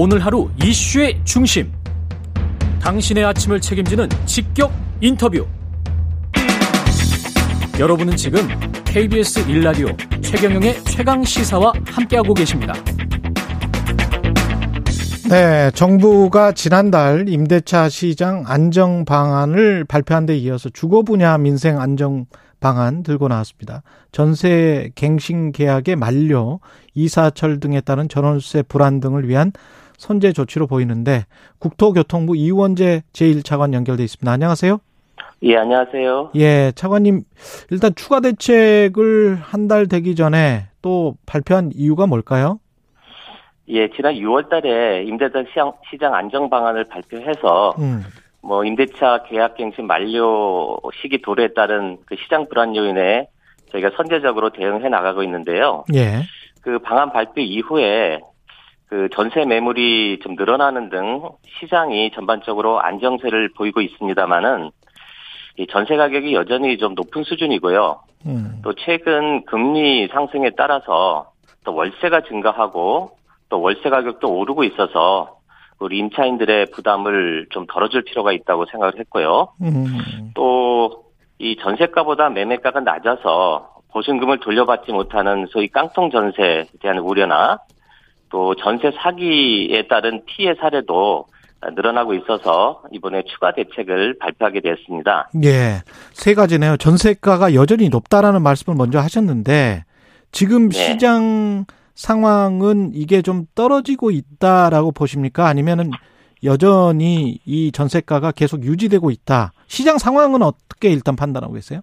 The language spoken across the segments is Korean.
오늘 하루 이슈의 중심. 당신의 아침을 책임지는 직격 인터뷰. 여러분은 지금 KBS 일라디오 최경영의 최강 시사와 함께하고 계십니다. 네, 정부가 지난달 임대차 시장 안정 방안을 발표한 데 이어서 주거 분야 민생 안정 방안 들고 나왔습니다. 전세 갱신 계약의 만료, 이사철 등에 따른 전월세 불안 등을 위한 선제 조치로 보이는데 국토교통부 이원재 제1차관 연결돼 있습니다. 안녕하세요. 예, 안녕하세요. 예, 차관님 일단 추가 대책을 한 달 되기 전에 또 발표한 이유가 뭘까요? 예, 지난 6월 달에 임대차 시장, 시장 안정 방안을 발표해서 음. 뭐 임대차 계약 갱신 만료 시기 도래에 따른 그 시장 불안 요인에 저희가 선제적으로 대응해 나가고 있는데요. 예. 그 방안 발표 이후에 그 전세 매물이 좀 늘어나는 등 시장이 전반적으로 안정세를 보이고 있습니다만은 이 전세 가격이 여전히 좀 높은 수준이고요. 음. 또 최근 금리 상승에 따라서 또 월세가 증가하고 또 월세 가격도 오르고 있어서 우리 임차인들의 부담을 좀 덜어줄 필요가 있다고 생각을 했고요. 음. 또이 전세가보다 매매가가 낮아서 보증금을 돌려받지 못하는 소위 깡통 전세에 대한 우려나 또 전세 사기에 따른 피해 사례도 늘어나고 있어서 이번에 추가 대책을 발표하게 되었습니다. 예. 세 가지네요. 전세가가 여전히 높다라는 말씀을 먼저 하셨는데 지금 네. 시장 상황은 이게 좀 떨어지고 있다라고 보십니까? 아니면은 여전히 이 전세가가 계속 유지되고 있다. 시장 상황은 어떻게 일단 판단하고 계세요?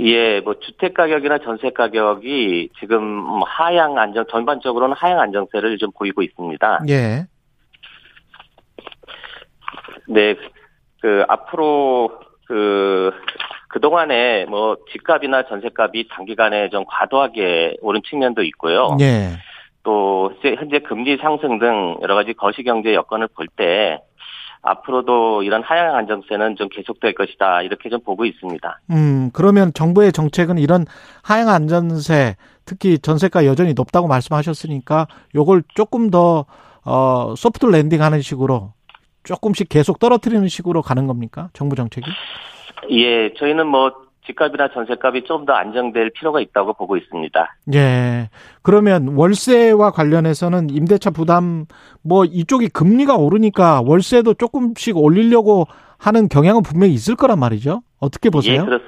예, 뭐 주택 가격이나 전세 가격이 지금 하향 안정 전반적으로는 하향 안정세를 좀 보이고 있습니다. 예. 네, 그 앞으로 그 그동안에 뭐 집값이나 전세값이 단기간에 좀 과도하게 오른 측면도 있고요. 네. 또 현재 금리 상승 등 여러 가지 거시경제 여건을 볼 때 앞으로도 이런 하향 안정세는 좀 계속될 것이다 이렇게 좀 보고 있습니다. 음 그러면 정부의 정책은 이런 하향 안정세 특히 전세가 여전히 높다고 말씀하셨으니까 요걸 조금 더 어, 소프트 랜딩하는 식으로 조금씩 계속 떨어뜨리는 식으로 가는 겁니까 정부 정책이? 예, 저희는 뭐 집값이나 전세값이 좀 더 안정될 필요가 있다고 보고 있습니다. 예. 그러면 월세와 관련해서는 임대차 부담 뭐 이쪽이 금리가 오르니까 월세도 조금씩 올리려고 하는 경향은 분명히 있을 거란 말이죠. 어떻게 보세요? 예, 그렇,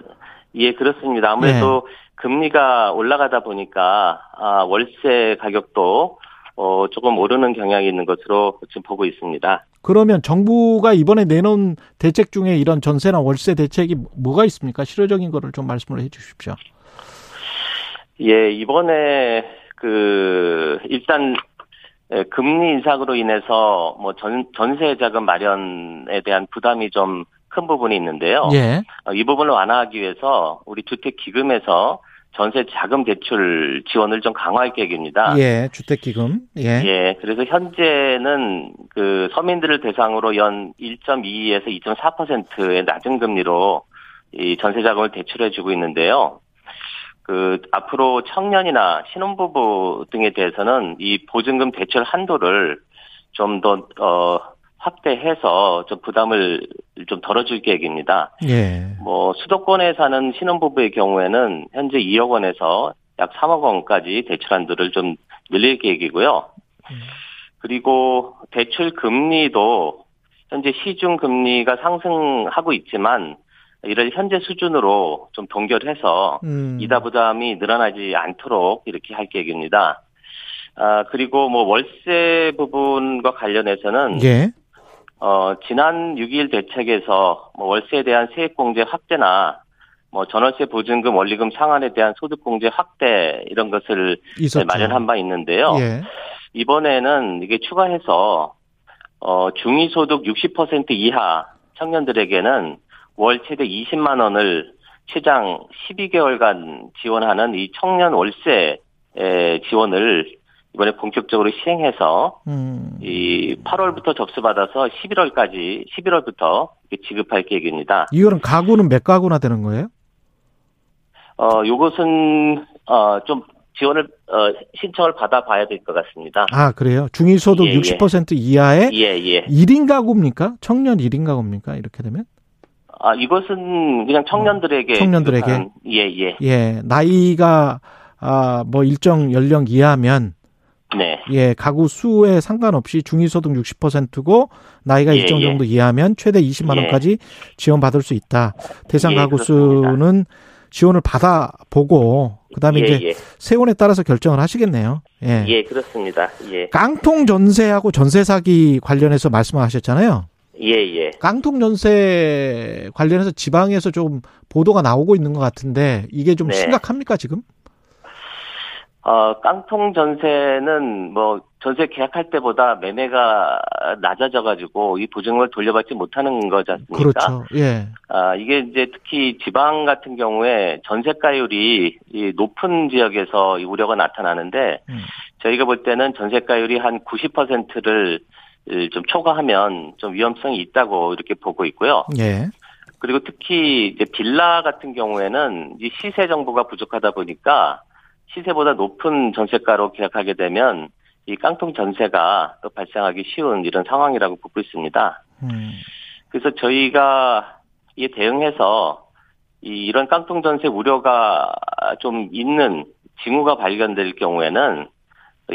예, 그렇습니다. 아무래도 예. 금리가 올라가다 보니까 아, 월세 가격도 어, 조금 오르는 경향이 있는 것으로 지금 보고 있습니다. 그러면 정부가 이번에 내놓은 대책 중에 이런 전세나 월세 대책이 뭐가 있습니까? 실효적인 거를 좀 말씀을 해 주십시오. 예, 이번에 그 일단 예, 금리 인상으로 인해서 뭐 전, 전세 자금 마련에 대한 부담이 좀 큰 부분이 있는데요. 예. 어, 이 부분을 완화하기 위해서 우리 주택 기금에서 전세 자금 대출 지원을 좀 강화할 계획입니다. 예, 주택 기금. 예. 예. 그래서 현재는 그 서민들을 대상으로 연 1.22에서 2.4%의 낮은 금리로 이 전세 자금을 대출해 주고 있는데요. 그 앞으로 청년이나 신혼부부 등에 대해서는 이 보증금 대출 한도를 좀더 어 확대해서 좀 부담을 좀 덜어줄 계획입니다. 예. 뭐 수도권에 사는 신혼부부의 경우에는 현재 2억 원에서 약 3억 원까지 대출 한도를 좀 늘릴 계획이고요. 음. 그리고 대출 금리도 현재 시중 금리가 상승하고 있지만 이를 현재 수준으로 좀 동결해서 음. 이다 부담이 늘어나지 않도록 이렇게 할 계획입니다. 아, 그리고 뭐 월세 부분과 관련해서는 예. 어, 지난 6일 대책에서 뭐 월세에 대한 세액공제 확대나 뭐 전월세 보증금 원리금 상한에 대한 소득공제 확대 이런 것을 있었죠. 마련한 바 있는데요. 예. 이번에는 이게 추가해서 어, 중위소득 60% 이하 청년들에게는 월 최대 20만 원을 최장 12개월간 지원하는 이 청년 월세 지원을 이번에 본격적으로 시행해서 음. 이 8월부터 접수받아서 11월까지 11월부터 지급할 계획입니다. 이거는 가구는 몇 가구나 되는 거예요? 어, 요것은 어, 좀 지원을 어, 신청을 받아봐야 될 것 같습니다. 아 그래요? 중위소득 예, 60% 이하의 예, 예. 1인 가구입니까? 청년 1인 가구입니까? 이렇게 되면? 아, 이것은 그냥 청년들에게. 청년들에게? 기록한- 예, 예. 예, 나이가 아 뭐 일정 연령 이하면 네. 예, 가구 수에 상관없이 중위소득 60%고 나이가 예, 일정 예. 정도 이하면 최대 20만 예. 원까지 지원받을 수 있다. 대상 예, 가구 그렇습니다. 수는 지원을 받아 보고 그다음에 예, 이제 예. 세원에 따라서 결정을 하시겠네요. 예. 예, 그렇습니다. 예. 깡통 전세하고 전세 사기 관련해서 말씀하셨잖아요. 예, 예. 깡통 전세 관련해서 지방에서 좀 보도가 나오고 있는 것 같은데 이게 좀 네. 심각합니까 지금? 어, 깡통 전세는 뭐 전세 계약할 때보다 매매가 낮아져가지고 이 보증을 돌려받지 못하는 거지 않습니까? 그렇죠. 예. 아, 이게 이제 특히 지방 같은 경우에 전세가율이 이 높은 지역에서 이 우려가 나타나는데 음. 저희가 볼 때는 전세가율이 한 90%를 좀 초과하면 좀 위험성이 있다고 이렇게 보고 있고요. 예. 그리고 특히 이제 빌라 같은 경우에는 이 시세 정보가 부족하다 보니까 시세보다 높은 전세가로 계약하게 되면 이 깡통 전세가 또 발생하기 쉬운 이런 상황이라고 보고 있습니다. 음. 그래서 저희가 이에 대응해서 이 이런 깡통 전세 우려가 좀 있는 징후가 발견될 경우에는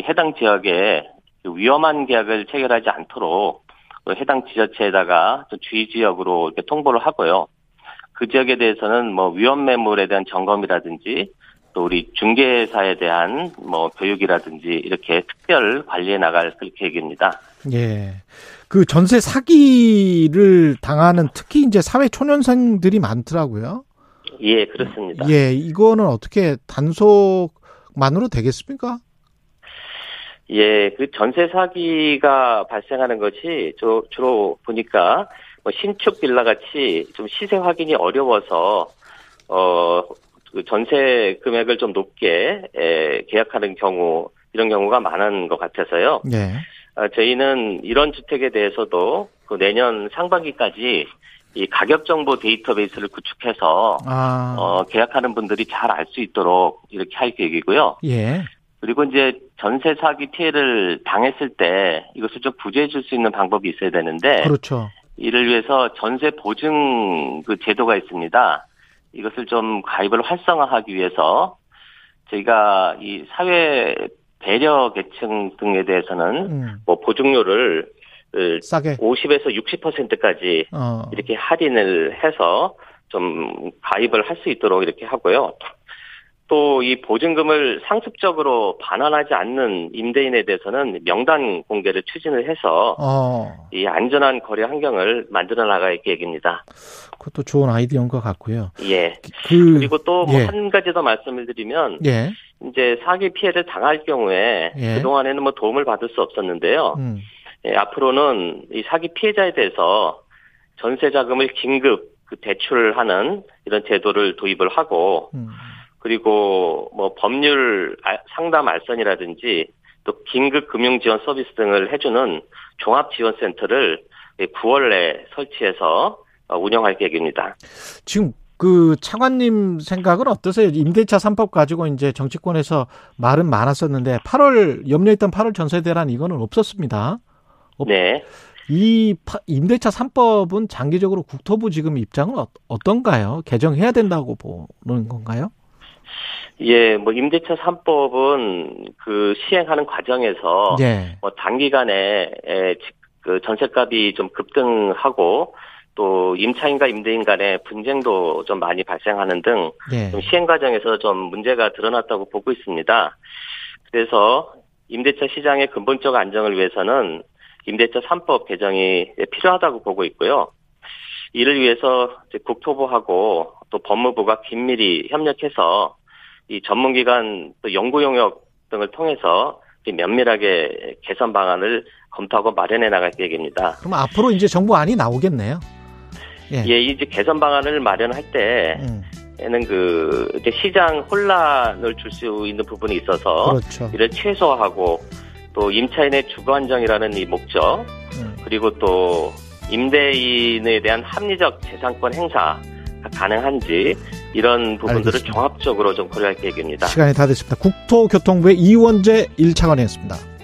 해당 지역에 위험한 계약을 체결하지 않도록 해당 지자체에다가 좀 주의 지역으로 이렇게 통보를 하고요. 그 지역에 대해서는 뭐 위험 매물에 대한 점검이라든지 또 우리 중개사에 대한 뭐 교육이라든지 이렇게 특별 관리해 나갈 그 계획입니다. 예. 그 전세 사기를 당하는 특히 이제 사회 초년생들이 많더라고요. 예, 그렇습니다. 예, 이거는 어떻게 단속만으로 되겠습니까? 예, 그 전세 사기가 발생하는 것이 저, 주로 보니까 뭐 신축 빌라 같이 좀 시세 확인이 어려워서 어, 그 전세 금액을 좀 높게 에, 계약하는 경우 이런 경우가 많은 것 같아서요. 예. 아, 저희는 이런 주택에 대해서도 그 내년 상반기까지 이 가격 정보 데이터베이스를 구축해서 아, 어, 계약하는 분들이 잘 알 수 있도록 이렇게 할 계획이고요. 예. 그리고 이제 전세 사기 피해를 당했을 때 이것을 좀 구제해 줄 수 있는 방법이 있어야 되는데 그렇죠. 이를 위해서 전세 보증 그 제도가 있습니다. 이것을 좀 가입을 활성화하기 위해서 저희가 이 사회 배려 계층 등에 대해서는 음, 뭐 보증료를 싸게. 50에서 60%까지 어, 이렇게 할인을 해서 좀 가입을 할 수 있도록 이렇게 하고요. 또 이 보증금을 상습적으로 반환하지 않는 임대인에 대해서는 명단 공개를 추진을 해서 어, 이 안전한 거래 환경을 만들어 나갈 계획입니다. 그것도 좋은 아이디어인 것 같고요. 예. 그, 그리고 또뭐 예. 한 가지 더 말씀을 드리면 예. 이제 사기 피해를 당할 경우에 예. 그동안에는 뭐 도움을 받을 수 없었는데요. 음, 예, 앞으로는 이 사기 피해자에 대해서 전세 자금을 긴급 그 대출하는 이런 제도를 도입을 하고 음, 그리고 뭐 법률 아- 상담 알선이라든지 또 긴급 금융 지원 서비스 등을 해주는 종합 지원 센터를 9월 내 설치해서 어, 운영할 계획입니다. 지금 그 차관님 생각은 어떠세요? 임대차 3법 가지고 이제 정치권에서 말은 많았었는데 8월 염려했던 8월 전세 대란 이거는 없었습니다. 없- 네. 이 파- 임대차 3법은 장기적으로 국토부 지금 입장은 어, 어떤가요? 개정해야 된다고 보는 건가요? 예, 뭐 임대차 3법은 그 시행하는 과정에서 예. 뭐 단기간에 에, 지- 그 전세값이 좀 급등하고 또 임차인과 임대인 간의 분쟁도 좀 많이 발생하는 등 예. 좀 시행 과정에서 좀 문제가 드러났다고 보고 있습니다. 그래서 임대차 시장의 근본적 안정을 위해서는 임대차 3법 개정이 필요하다고 보고 있고요. 이를 위해서 국토부하고 또 법무부가 긴밀히 협력해서 이 전문기관 또 연구 용역 등을 통해서 면밀하게 개선 방안을 검토하고 마련해 나갈 계획입니다. 그럼 앞으로 이제 정부안이 나오겠네요. 예. 예, 이제 개선 방안을 마련할 때 음, 에는 그 시장 혼란을 줄 수 있는 부분이 있어서 그렇죠. 이를 최소화하고 또 임차인의 주거 안정이라는 이 목적 음, 그리고 또 임대인에 대한 합리적 재산권 행사가 가능한지 이런 부분들을 알겠습니다. 종합적으로 좀 고려할 계획입니다. 시간이 다 됐습니다. 국토교통부의 이원재 1차관이었습니다.